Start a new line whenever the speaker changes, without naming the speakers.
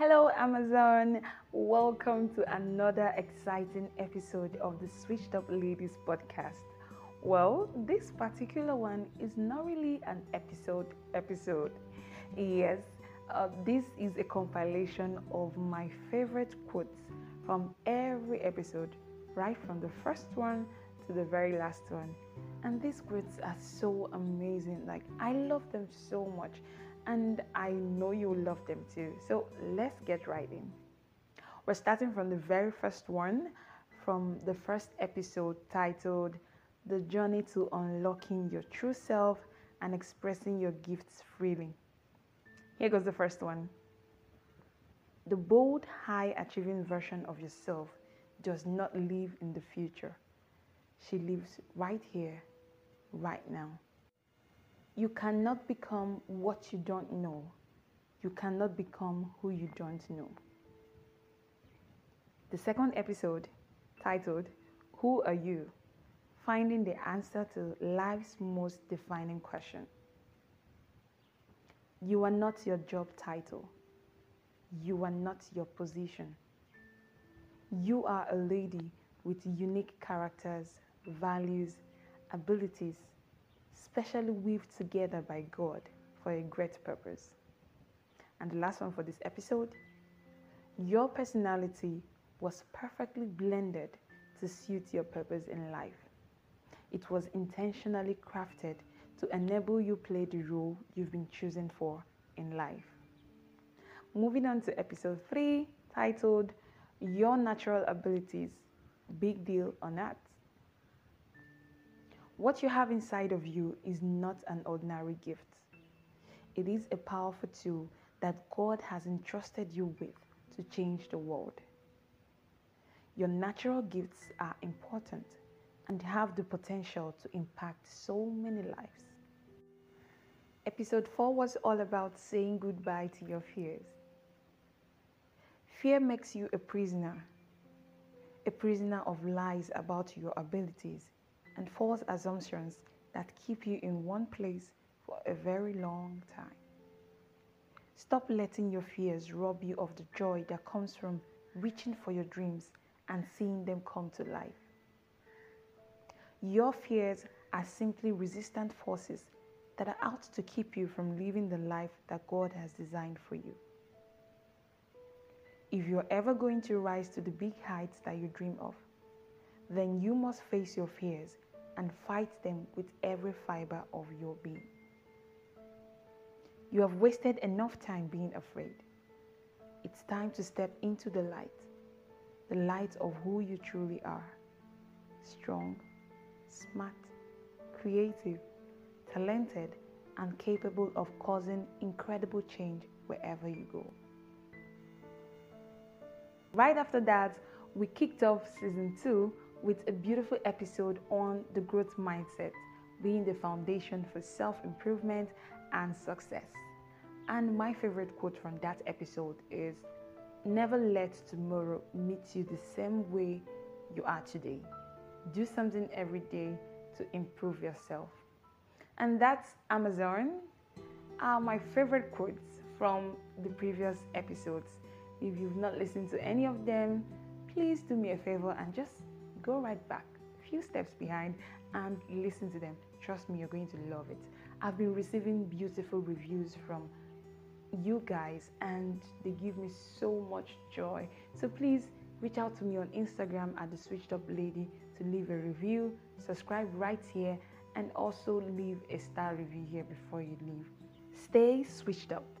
Hello, Amazon. Welcome to another exciting episode of the Switched Up Ladies podcast. Well, this particular one is not really an episode episode. Yes, uh, this is a compilation of my favorite quotes from every episode, right from the first one to the very last one. And these quotes are so amazing. Like, I love them so much and I know you love them too. So let's get right in. We're starting from the very first one, from the first episode titled The Journey to Unlocking Your True Self and Expressing Your Gifts Freely. Here goes the first one. The bold, high achieving version of yourself does not live in the future. She lives right here, right now. You cannot become what you don't know. You cannot become who you don't know. The second episode, titled Who Are You? Finding the answer to life's most defining question. You are not your job title. You are not your position. You are a lady with unique characters, values, abilities, specially weaved together by God for a great purpose. And the last one for this episode your personality was perfectly blended to suit your purpose in life. It was intentionally crafted to enable you play the role you've been chosen for in life. Moving on to episode 3 titled Your Natural Abilities Big Deal or Not. What you have inside of you is not an ordinary gift. It is a powerful tool that God has entrusted you with to change the world. Your natural gifts are important and have the potential to impact so many lives. Episode 4 was all about saying goodbye to your fears. Fear makes you a prisoner, a prisoner of lies about your abilities and false assumptions that keep you in one place for a very long time. Stop letting your fears rob you of the joy that comes from reaching for your dreams and seeing them come to life. Your fears are simply resistant forces that are out to keep you from living the life that God has designed for you. If you're ever going to rise to the big heights that you dream of, then you must face your fears and fight them with every fiber of your being. You have wasted enough time being afraid. It's time to step into the light, the light of who you truly are strong, smart, creative, talented, and capable of causing incredible change wherever you go. Right after that, we kicked off season two with a beautiful episode on the growth mindset being the foundation for self improvement and success. And my favorite quote from that episode is Never let tomorrow meet you the same way you are today. Do something every day to improve yourself. And that's Amazon are my favorite quotes from the previous episodes. If you've not listened to any of them, please do me a favor and just go right back a few steps behind and listen to them. Trust me, you're going to love it. I've been receiving beautiful reviews from you guys, and they give me so much joy. So please reach out to me on Instagram at the Switched Up Lady to leave a review, subscribe right here, and also leave a star review here before you leave. Stay switched up.